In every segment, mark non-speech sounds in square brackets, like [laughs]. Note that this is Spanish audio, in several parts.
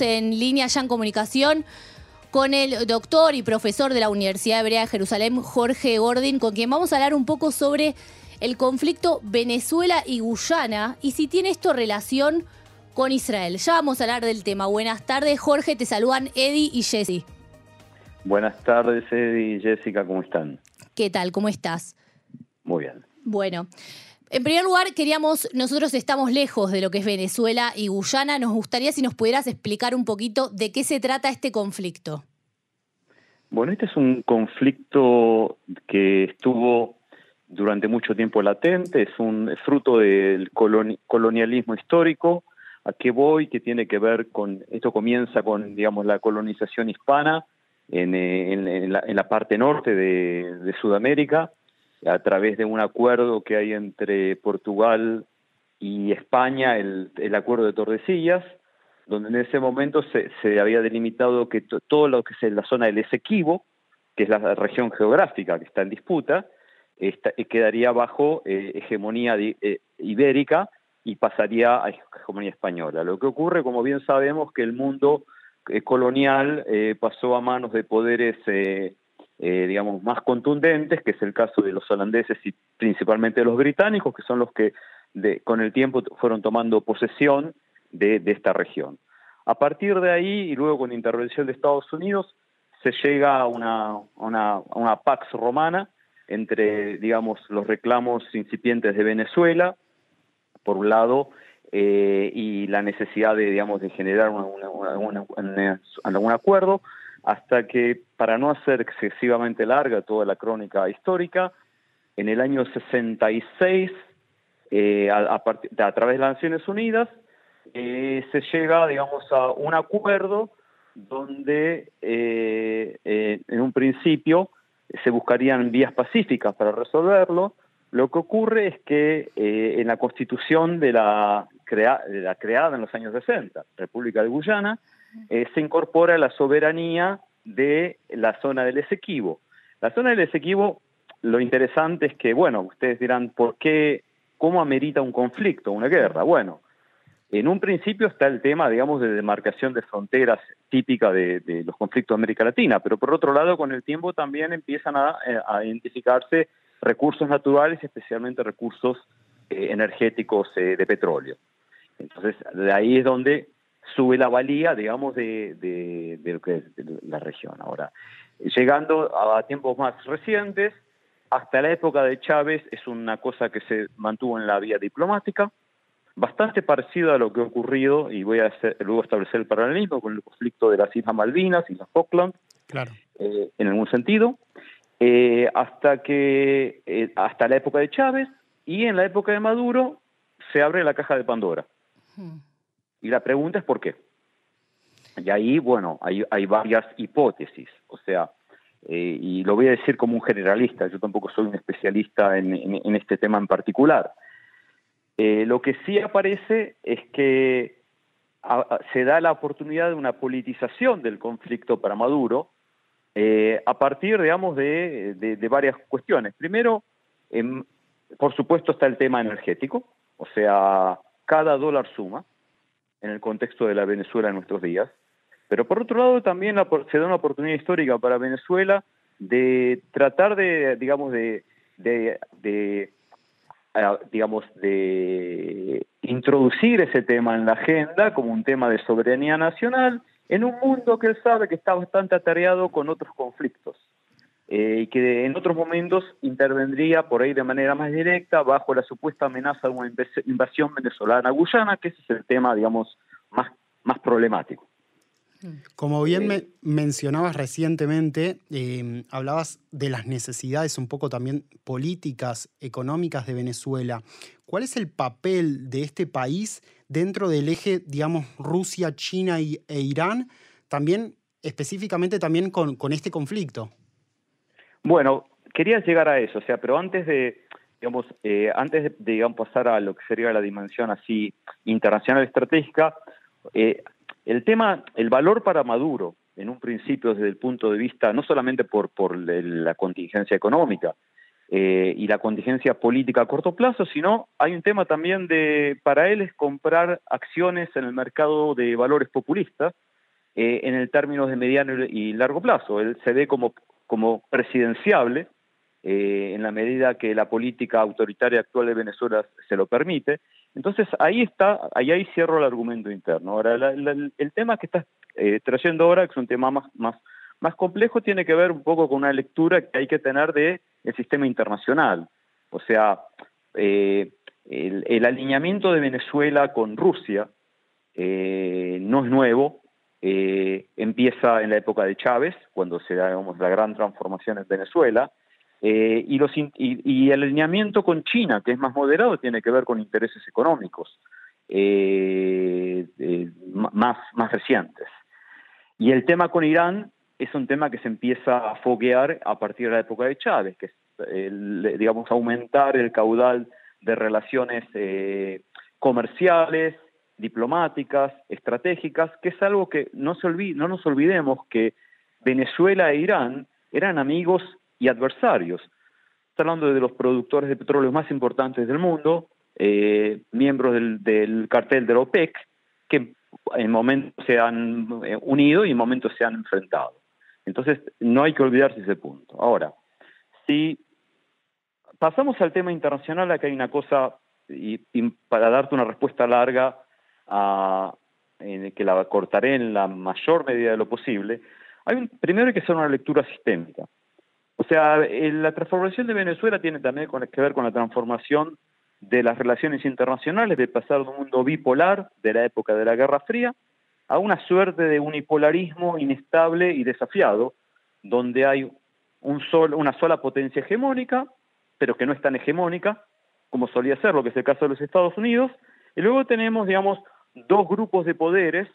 estamos en línea ya en comunicación con el doctor y profesor de la Universidad Hebrea de Jerusalén, Jorge Gordin, con quien vamos a hablar un poco sobre el conflicto Venezuela y Guyana y si tiene esto relación con Israel. Ya vamos a hablar del tema. Buenas tardes, Jorge. Te saludan Eddie y Jesse. Buenas tardes, Eddie y Jessica. ¿Cómo están? ¿Qué tal? ¿Cómo estás? Muy bien. Bueno. En primer lugar, queríamos, nosotros estamos lejos de lo que es Venezuela y Guyana. Nos gustaría si nos pudieras explicar un poquito de qué se trata este conflicto. Bueno, este es un conflicto que estuvo durante mucho tiempo latente, es un fruto del colonialismo histórico. ¿A qué voy? Que tiene que ver con, esto comienza con, digamos, la colonización hispana en, eh, la, parte norte de, Sudamérica, a través de un acuerdo que hay entre Portugal y España, el, acuerdo de Tordesillas, donde en ese momento se, había delimitado que todo lo que es la zona del Esequibo, que es la región geográfica que está en disputa, eh, quedaría bajo eh, hegemonía eh, ibérica y pasaría a hegemonía española. Lo que ocurre, como bien sabemos, que el mundo colonial pasó a manos de poderes, digamos, más contundentes, que es el caso de los holandeses y principalmente de los británicos, que son los que con el tiempo fueron tomando posesión de, esta región. A partir de ahí, y luego con intervención de Estados Unidos, se llega a una, una, una Pax Romana, entre, digamos, los reclamos incipientes de Venezuela, por un lado, eh, y la necesidad de, digamos, de generar algún acuerdo, hasta que, para no hacer excesivamente larga toda la crónica histórica, en el año 66, eh, a, a, través de las Naciones Unidas, eh, se llega, digamos, a un acuerdo donde, en un principio, se buscarían vías pacíficas para resolverlo. Lo que ocurre es que eh, en la constitución de la, la, creada en los años 60, República de Guyana, eh, se incorpora la soberanía de la zona del Esequibo. La zona del Esequibo, lo interesante es que, bueno, ustedes dirán, ¿por qué, cómo amerita un conflicto, una guerra? Bueno, en un principio está el tema, digamos, de demarcación de fronteras típica de, los conflictos de América Latina, pero por otro lado, con el tiempo también empiezan a, eh, identificarse recursos naturales, especialmente recursos eh, energéticos de petróleo. Entonces, de ahí es donde sube la valía, digamos, de, lo que es la región. Ahora, llegando a tiempos más recientes, hasta la época de Chávez es una cosa que se mantuvo en la vía diplomática, bastante parecido a lo que ha ocurrido, y voy a luego establecer el paralelismo con el conflicto de las Islas Malvinas y las Falkland, claro. Eh, en algún sentido, eh, hasta que eh, hasta la época de Chávez y en la época de Maduro se abre la caja de Pandora. Hmm. Y la pregunta es por qué. Y ahí, bueno, hay, hay varias hipótesis, o sea, y lo voy a decir como un generalista, yo tampoco soy un especialista en este tema en particular. Eh, lo que sí aparece es que se da la oportunidad de una politización del conflicto para Maduro eh, a partir, digamos, de, varias cuestiones. Primero, em, por supuesto, está el tema energético, o sea, cada dólar suma en el contexto de la Venezuela en nuestros días. Pero por otro lado, también se da una oportunidad histórica para Venezuela de tratar de, digamos, de digamos, de introducir ese tema en la agenda como un tema de soberanía nacional en un mundo que él sabe que está bastante atareado con otros conflictos eh, y que en otros momentos intervendría por ahí de manera más directa bajo la supuesta amenaza de una invasión venezolana a Guyana, que ese es el tema, digamos, más, más problemático. Como bien me mencionabas recientemente, em, hablabas de las necesidades un poco también políticas, económicas de Venezuela. ¿Cuál es el papel de este país dentro del eje, digamos, Rusia, China e Irán, también específicamente también con, este conflicto? Bueno, quería llegar a eso, o sea, pero antes de, digamos, eh, antes de, pasar a lo que sería la dimensión así internacional estratégica, eh, el tema, el valor para Maduro, en un principio desde el punto de vista, no solamente por, por la contingencia económica eh, y la contingencia política a corto plazo, sino hay un tema también de, para él es comprar acciones en el mercado de valores populistas, eh, en el término de mediano y largo plazo. Él se ve como, como presidenciable eh, en la medida que la política autoritaria actual de Venezuela se lo permite. Entonces ahí está, ahí, ahí cierro el argumento interno. Ahora, el tema que estás eh, trayendo ahora, que es un tema más, más, más complejo, tiene que ver un poco con una lectura que hay que tener del el sistema internacional. O sea, eh, el, alineamiento de Venezuela con Rusia no es nuevo, eh, empieza en la época de Chávez, cuando se da la gran transformación en Venezuela, y, los, el alineamiento con China, que es más moderado, tiene que ver con intereses económicos más, más recientes. Y el tema con Irán es un tema que se empieza a foguear a partir de la época de Chávez, que es, digamos, aumentar el caudal de relaciones eh, comerciales, diplomáticas, estratégicas, que es algo que no, se no nos olvidemos que Venezuela e Irán eran amigos y adversarios. Está hablando de los productores de petróleo más importantes del mundo, eh, miembros del, del, cartel de la OPEC, que en momentos se han eh, unido y en momentos se han enfrentado. Entonces, no hay que olvidarse ese punto. Ahora, si pasamos al tema internacional, acá hay una cosa, y, para darte una respuesta larga, que la cortaré en la mayor medida de lo posible, hay primero hay que hacer una lectura sistémica. O sea, la transformación de Venezuela tiene también que ver con la transformación de las relaciones internacionales, de pasar de un mundo bipolar de la época de la Guerra Fría a una suerte de unipolarismo inestable y desafiado, donde hay un una sola potencia hegemónica pero que no es tan hegemónica como solía ser, lo que es el caso de los Estados Unidos. Y luego tenemos, digamos, dos grupos de poderes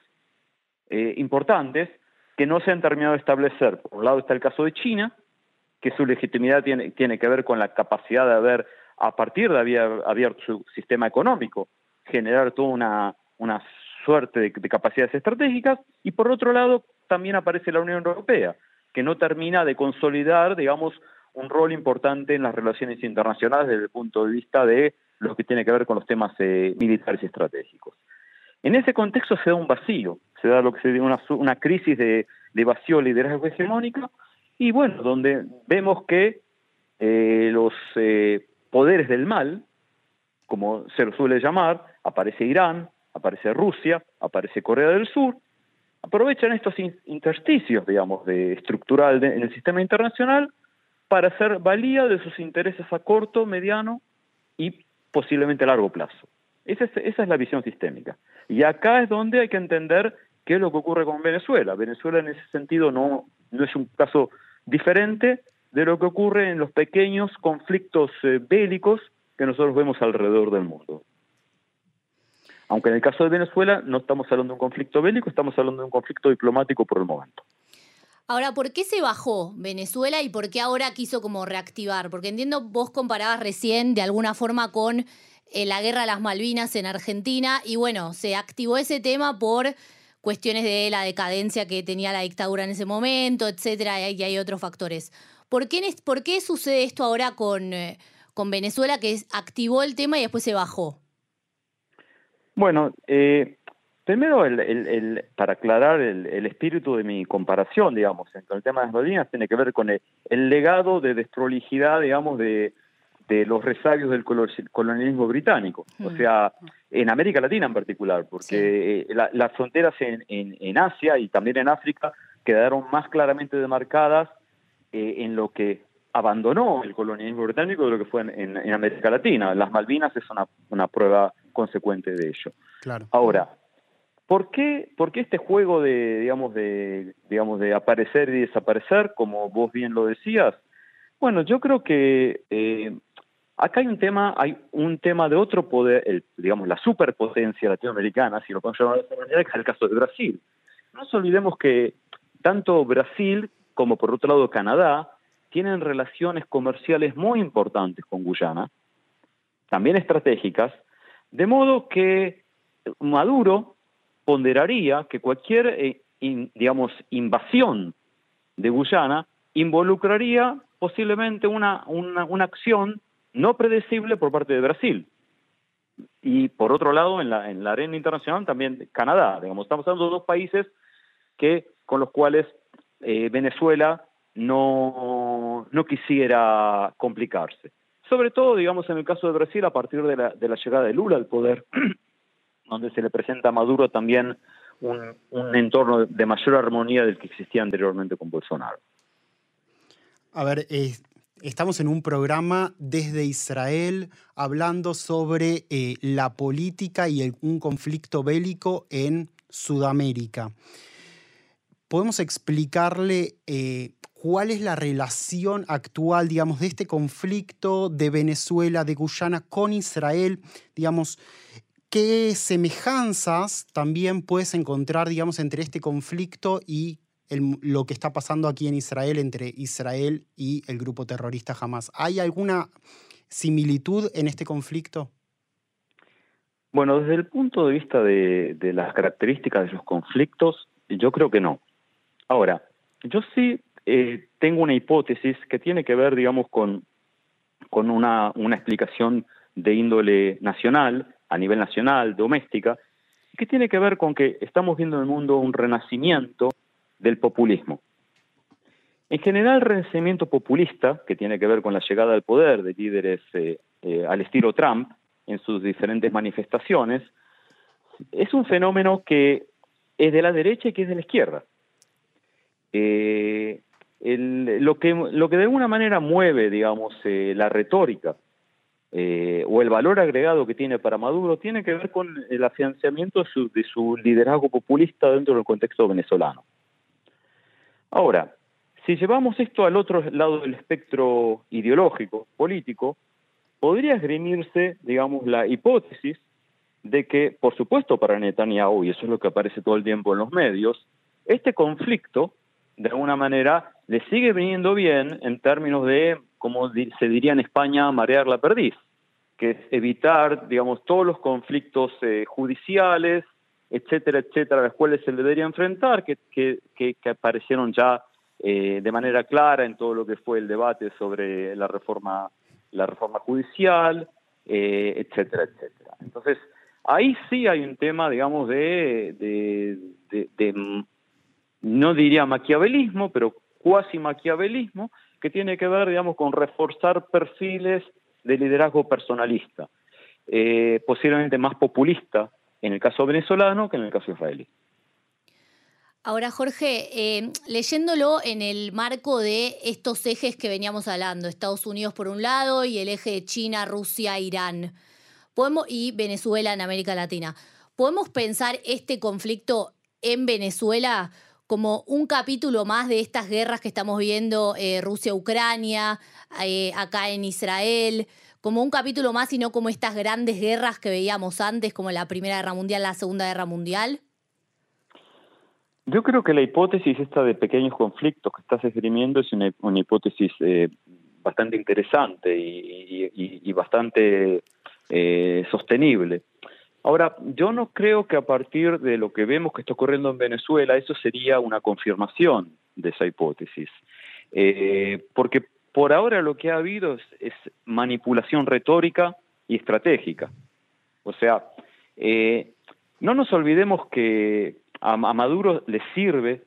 eh, importantes que no se han terminado de establecer. Por un lado está el caso de China, que su legitimidad tiene, que ver con la capacidad de haber, a partir de haber abierto su sistema económico, generar toda una, suerte de, de, capacidades estratégicas, y por otro lado también aparece la Unión Europea, que no termina de consolidar, digamos, un rol importante en las relaciones internacionales desde el punto de vista de lo que tiene que ver con los temas eh, militares y estratégicos. En ese contexto se da un vacío, se da lo que se una, una crisis de, vacío liderazgo hegemónico y bueno, donde vemos que eh, los eh, poderes del mal, como se lo suele llamar, aparece Irán, aparece Rusia, aparece Corea del Sur, aprovechan estos intersticios, digamos, de estructural en el sistema internacional para hacer valía de sus intereses a corto, mediano y posiblemente a largo plazo. Esa es, la visión sistémica. Y acá es donde hay que entender qué es lo que ocurre con Venezuela. Venezuela en ese sentido no, no es un caso diferente de lo que ocurre en los pequeños conflictos eh, bélicos que nosotros vemos alrededor del mundo. Aunque en el caso de Venezuela no estamos hablando de un conflicto bélico, estamos hablando de un conflicto diplomático por el momento. Ahora, ¿por qué se bajó Venezuela y por qué ahora quiso como reactivar? Porque entiendo, vos comparabas recién de alguna forma con eh, la guerra de las Malvinas en Argentina y bueno, se activó ese tema por cuestiones de la decadencia que tenía la dictadura en ese momento, etcétera, y hay otros factores. ¿Por qué, por qué sucede esto ahora con, eh, con Venezuela que activó el tema y después se bajó? Bueno, eh, Primero, para aclarar el, espíritu de mi comparación, digamos, entre el tema de las Malvinas tiene que ver con el, legado de desprolijidad, digamos, de, los resabios del colonialismo británico. O mm. sea, en América Latina en particular, porque eh, las fronteras en, Asia y también en África quedaron más claramente demarcadas eh, en lo que abandonó el colonialismo británico de lo que fue en, América Latina. Las Malvinas es una, una prueba consecuente de ello. Claro. Ahora, ¿Por qué, ¿Por qué, este juego de, digamos, de, digamos, de aparecer y desaparecer, como vos bien lo decías? Bueno, yo creo que eh, acá hay un tema, hay un tema de otro poder, el, digamos, la superpotencia latinoamericana, si lo podemos llamar de esa manera, que es el caso de Brasil. No nos olvidemos que tanto Brasil como por otro lado Canadá tienen relaciones comerciales muy importantes con Guyana, también estratégicas, de modo que Maduro ponderaría que cualquier, eh, digamos, invasión de Guyana involucraría posiblemente una, una, acción no predecible por parte de Brasil. Y por otro lado, en la, en la arena internacional también Canadá. Digamos, estamos hablando de dos países que, con los cuales eh, Venezuela no, no quisiera complicarse. Sobre todo, digamos, en el caso de Brasil, a partir de la, de la llegada de Lula al poder, [clears throat] donde se le presenta a Maduro también un, un entorno de mayor armonía del que existía anteriormente con Bolsonaro. A ver, eh, estamos en un programa desde Israel hablando sobre eh, la política y un conflicto bélico en Sudamérica. ¿Podemos explicarle eh, cuál es la relación actual, digamos, de este conflicto de Venezuela, de Guyana con Israel? Digamos, ¿qué semejanzas también puedes encontrar, digamos, entre este conflicto y lo que está pasando aquí en Israel entre Israel y el grupo terrorista Hamas. ¿Hay alguna similitud en este conflicto? Bueno, desde el punto de vista de, las características de los conflictos, yo creo que no. Ahora, yo sí eh, tengo una hipótesis que tiene que ver, digamos, con, con una, una explicación de índole nacional, a nivel nacional, doméstica, que tiene que ver con que estamos viendo en el mundo un renacimiento del populismo. En general, el renacimiento populista, que tiene que ver con la llegada al poder de líderes eh, eh, al estilo Trump en sus diferentes manifestaciones, es un fenómeno que es de la derecha y que es de la izquierda. Eh, lo, que, lo que de alguna manera mueve, digamos, la retórica o el valor agregado que tiene para Maduro tiene que ver con el afianzamiento de su liderazgo populista dentro del contexto venezolano. Ahora, si llevamos esto al otro lado del espectro ideológico, político, podría esgrimirse, digamos, la hipótesis de que, por supuesto, para Netanyahu, y eso es lo que aparece todo el tiempo en los medios, este conflicto, de alguna manera, le sigue viniendo bien en términos de, como se diría en España, marear la perdiz, que es evitar, digamos, todos los conflictos eh, judiciales, etcétera, etcétera, a las cuales se le debería enfrentar, que, que, aparecieron ya eh, de manera clara en todo lo que fue el debate sobre la reforma, la reforma judicial, eh, etcétera, etcétera. Entonces, ahí sí hay un tema, digamos, de, de, no diría maquiavelismo, pero cuasi maquiavelismo, que tiene que ver, digamos, con reforzar perfiles de liderazgo personalista, eh, posiblemente más populista en el caso venezolano que en el caso israelí. Ahora, Jorge, eh, leyéndolo en el marco de estos ejes que veníamos hablando, Estados Unidos por un lado y el eje de China, Rusia, Irán, podemos, y Venezuela en América Latina, ¿podemos pensar este conflicto en Venezuela como un capítulo más de estas guerras que estamos viendo eh, Rusia-Ucrania, eh, acá en Israel? Como un capítulo más y no como estas grandes guerras que veíamos antes, como la Primera Guerra Mundial, la Segunda Guerra Mundial? Yo creo que la hipótesis esta de pequeños conflictos que estás esgrimiendo es una, hipótesis eh, bastante interesante y, bastante eh, sostenible. Ahora, yo no creo que a partir de lo que vemos que está ocurriendo en Venezuela, eso sería una confirmación de esa hipótesis. Eh, porque por ahora lo que ha habido es, manipulación retórica y estratégica. O sea, eh, no nos olvidemos que a, Maduro le sirve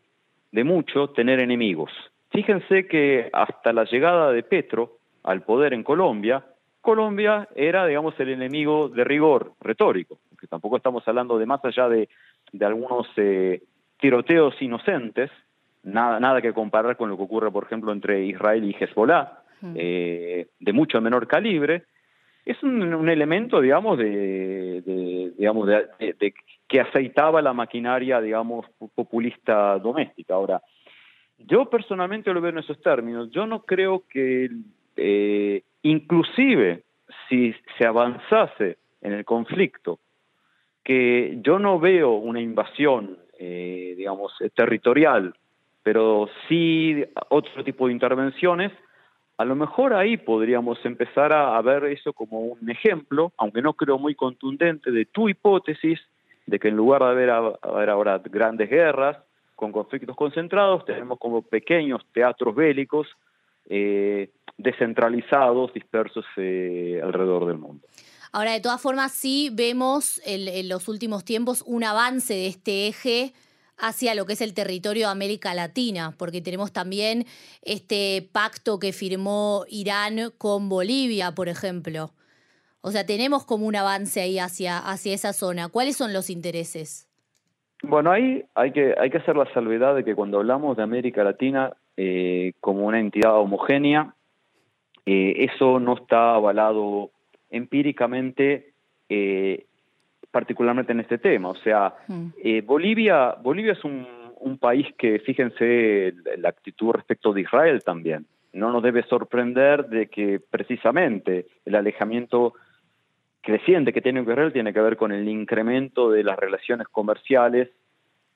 de mucho tener enemigos. Fíjense que hasta la llegada de Petro al poder en Colombia, Colombia era, digamos, el enemigo de rigor retórico, que tampoco estamos hablando de más allá de, algunos eh, tiroteos inocentes, nada, nada que comparar con lo que ocurre, por ejemplo, entre Israel y Hezbollah, eh, de mucho menor calibre, es un, elemento, digamos, de, digamos, de, que aceitaba la maquinaria, digamos, populista doméstica. Ahora, yo personalmente lo veo en esos términos. Yo no creo que, eh, inclusive, si se avanzase en el conflicto, que yo no veo una invasión, eh, digamos, territorial pero sí otro tipo de intervenciones, a lo mejor ahí podríamos empezar a, ver eso como un ejemplo, aunque no creo muy contundente, de tu hipótesis de que en lugar de haber, haber ahora grandes guerras con conflictos concentrados, tenemos como pequeños teatros bélicos eh, descentralizados, dispersos eh, alrededor del mundo. Ahora, de todas formas, sí vemos en los últimos tiempos un avance de este eje hacia lo que es el territorio de América Latina, porque tenemos también este pacto que firmó Irán con Bolivia, por ejemplo. O sea, tenemos como un avance ahí hacia, hacia esa zona. ¿Cuáles son los intereses? Bueno, ahí hay que, hay que hacer la salvedad de que cuando hablamos de América Latina eh, como una entidad homogénea, eh, eso no está avalado empíricamente, eh, particularmente en este tema. O sea, mm. Bolivia, Bolivia es un, un, país que, fíjense, la actitud respecto de Israel también. No nos debe sorprender de que precisamente el alejamiento creciente que tiene Israel tiene que ver con el incremento de las relaciones comerciales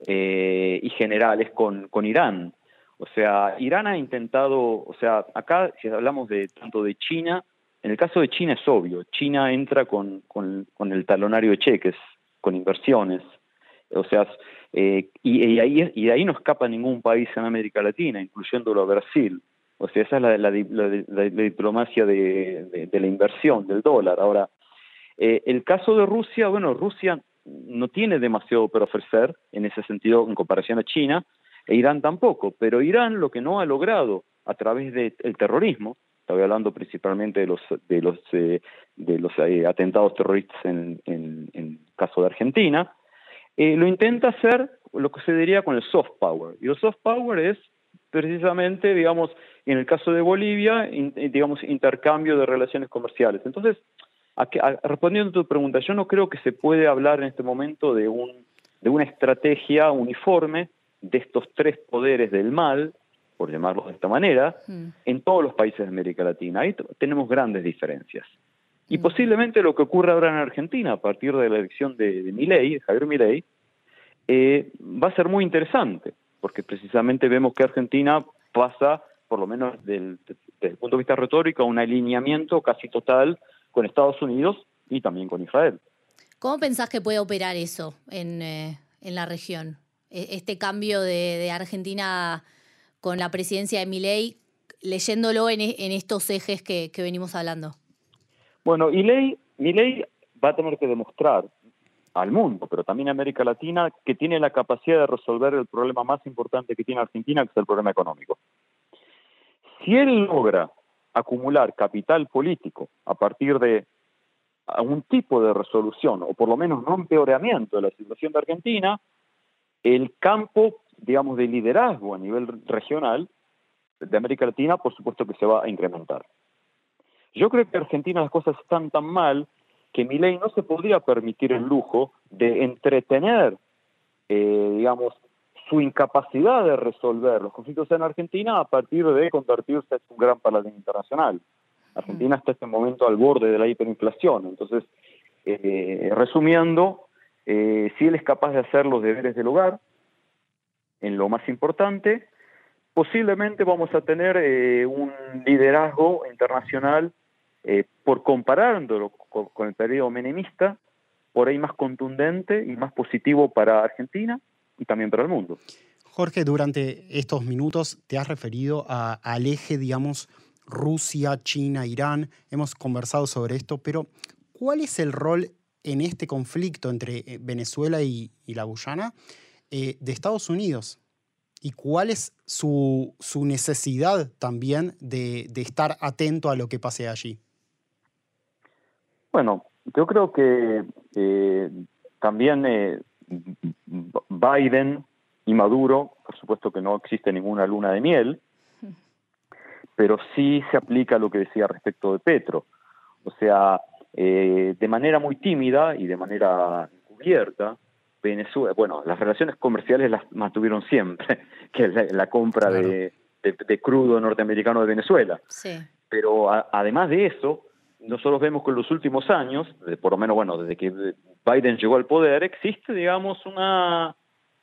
eh, y generales con, con Irán. O sea, Irán ha intentado, o sea, acá si hablamos de tanto de China, en el caso de China es obvio, China entra con, el talonario de cheques, con inversiones, o sea, eh, y, ahí, y de ahí no escapa ningún país en América Latina, incluyéndolo a Brasil. O sea, esa es la, la, la, diplomacia de, la inversión, del dólar. Ahora, eh, el caso de Rusia, bueno, Rusia no tiene demasiado por ofrecer en ese sentido en comparación a China, e Irán tampoco, pero Irán lo que no ha logrado a través del terrorismo, estoy hablando principalmente de los de los eh, de los eh, atentados terroristas en, en, en, caso de Argentina, lo intenta hacer lo que se diría con el soft power. Y el soft power es precisamente, digamos, en el caso de Bolivia, digamos, intercambio de relaciones comerciales. Entonces, respondiendo a tu pregunta, yo no creo que se puede hablar en este momento de, un, de una estrategia uniforme de estos tres poderes del mal, por llamarlos de esta manera, mm. en todos los países de América Latina. Ahí tenemos grandes diferencias. Y mm. posiblemente lo que ocurra ahora en Argentina, a partir de la elección de, de Milei, de Javier Milei, eh, va a ser muy interesante, porque precisamente vemos que Argentina pasa, por lo menos desde el punto de vista retórico, a un alineamiento casi total con Estados Unidos y también con Israel. ¿Cómo pensás que puede operar eso en, eh, en la región? E, este cambio de, Argentina con la presidencia de Milei, leyéndolo en, en estos ejes que, que, venimos hablando. Bueno, Milei, Milei va a tener que demostrar al mundo, pero también a América Latina, que tiene la capacidad de resolver el problema más importante que tiene Argentina, que es el problema económico. Si él logra acumular capital político a partir de algún tipo de resolución, o por lo menos no empeoramiento de la situación de Argentina, el campo, digamos, de liderazgo a nivel regional de América Latina, por supuesto que se va a incrementar. Yo creo que en Argentina las cosas están tan mal que mi ley no se podría permitir el lujo de entretener, eh, digamos, su incapacidad de resolver los conflictos en Argentina a partir de convertirse en un gran paladín internacional. Argentina está en este momento al borde de la hiperinflación. Entonces, eh, resumiendo, eh, si él es capaz de hacer los deberes del hogar, en lo más importante, posiblemente vamos a tener eh, un liderazgo internacional, por comparándolo con, con el periodo menemista, por ahí más contundente y más positivo para Argentina y también para el mundo. Jorge, durante estos minutos te has referido al eje, digamos, Rusia, China, Irán. Hemos conversado sobre esto, pero ¿cuál es el rol en este conflicto entre eh, Venezuela y, la Guyana eh, de Estados Unidos? ¿Y cuál es su, necesidad también de, estar atento a lo que pase allí? Bueno, yo creo que eh, también Biden y Maduro, por supuesto que no existe ninguna luna de miel, [laughs] pero sí se aplica lo que decía respecto de Petro. O sea, eh, de manera muy tímida y de manera encubierta, Venezuela, bueno, las relaciones comerciales las mantuvieron siempre, [laughs] que es la, compra de, crudo norteamericano de Venezuela. Pero además de eso, nosotros vemos que en los últimos años, por lo menos, bueno, desde que Biden llegó al poder, existe, digamos, una,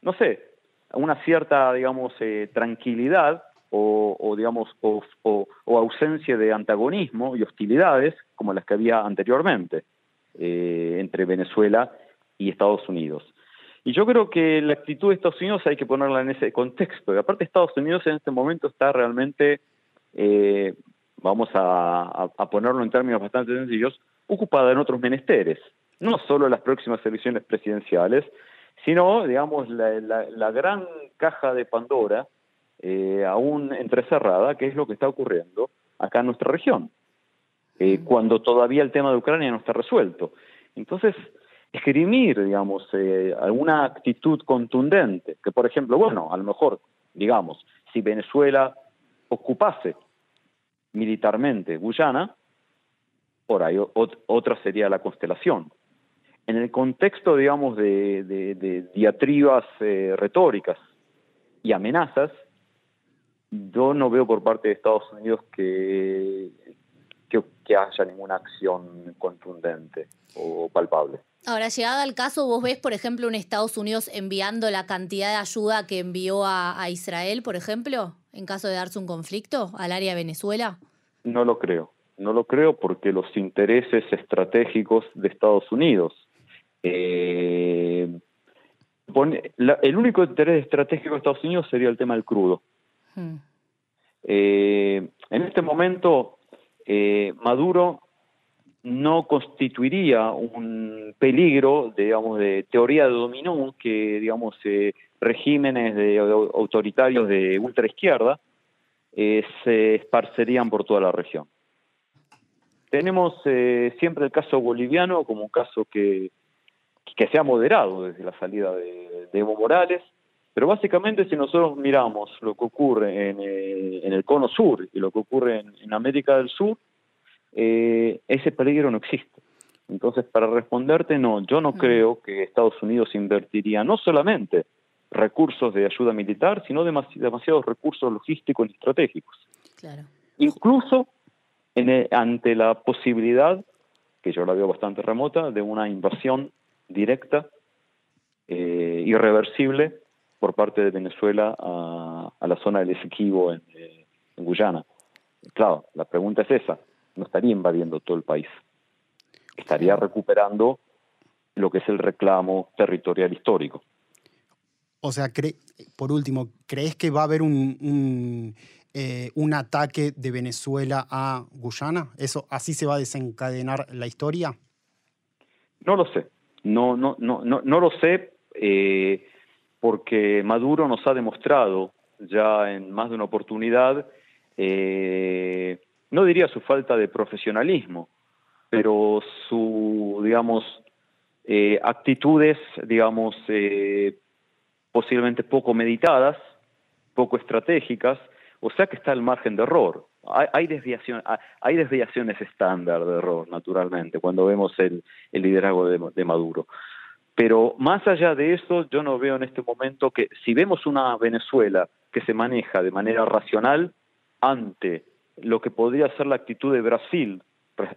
no sé, una cierta, digamos, eh, tranquilidad o, digamos, o, ausencia de antagonismo y hostilidades como las que había anteriormente eh, entre Venezuela y Estados Unidos. Y yo creo que la actitud de Estados Unidos hay que ponerla en ese contexto. Y aparte Estados Unidos en este momento está realmente, eh, vamos a, a, ponerlo en términos bastante sencillos, ocupada en otros menesteres. No solo las próximas elecciones presidenciales, sino, digamos, la, gran caja de Pandora, eh, aún entrecerrada, que es lo que está ocurriendo acá en nuestra región, eh, cuando todavía el tema de Ucrania no está resuelto. Entonces, esgrimir, digamos, eh, alguna actitud contundente, que por ejemplo, bueno, a lo mejor, digamos, si Venezuela ocupase militarmente Guyana, por ahí otra sería la constelación. En el contexto, digamos, de, diatribas eh, retóricas y amenazas, yo no veo por parte de Estados Unidos que, que haya ninguna acción contundente o palpable. Ahora, llegada al caso, ¿vos ves, por ejemplo, un Estados Unidos enviando la cantidad de ayuda que envió a, Israel, por ejemplo, en caso de darse un conflicto al área de Venezuela? No lo creo. No lo creo porque los intereses estratégicos de Estados Unidos. Eh, el único interés estratégico de Estados Unidos sería el tema del crudo. Hmm. Eh, en este momento, eh, Maduro no constituiría un peligro, digamos, de teoría de dominó que, digamos, eh, regímenes de, autoritarios de ultraizquierda eh, se esparcerían por toda la región. Tenemos eh, siempre el caso boliviano como un caso que, que se ha moderado desde la salida de, Evo Morales, pero básicamente si nosotros miramos lo que ocurre en, el cono sur y lo que ocurre en América del Sur, eh, ese peligro no existe. Entonces, para responderte, no, yo no creo que Estados Unidos invertiría no solamente recursos de ayuda militar, sino demasiados recursos logísticos y estratégicos. Incluso ante la posibilidad, que yo la veo bastante remota, de una invasión directa, eh, irreversible, por parte de Venezuela a, la zona del Esequibo en, eh, en Guyana. Claro, la pregunta es esa no estaría invadiendo todo el país. Estaría recuperando lo que es el reclamo territorial histórico. O sea, por último, ¿crees que va a haber un, eh, un, ataque de Venezuela a Guyana? ¿Eso así se va a desencadenar la historia? No lo sé. No, no, no, no, no lo sé eh, porque Maduro nos ha demostrado ya en más de una oportunidad eh, no diría su falta de profesionalismo, pero su, digamos, eh, actitudes, digamos, eh, posiblemente poco meditadas, poco estratégicas, o sea que está al margen de error. Hay, hay, desviación, hay desviaciones estándar de error, naturalmente, cuando vemos el, liderazgo de, Maduro. Pero más allá de eso, yo no veo en este momento que si vemos una Venezuela que se maneja de manera racional ante lo que podría ser la actitud de Brasil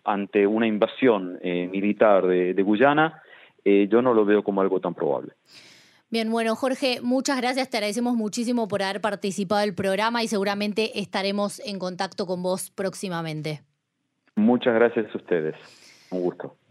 ante una invasión eh, militar de, Guyana, eh, yo no lo veo como algo tan probable. Bien, bueno, Jorge, muchas gracias. Te agradecemos muchísimo por haber participado del programa y seguramente estaremos en contacto con vos próximamente. Muchas gracias a ustedes. Un gusto.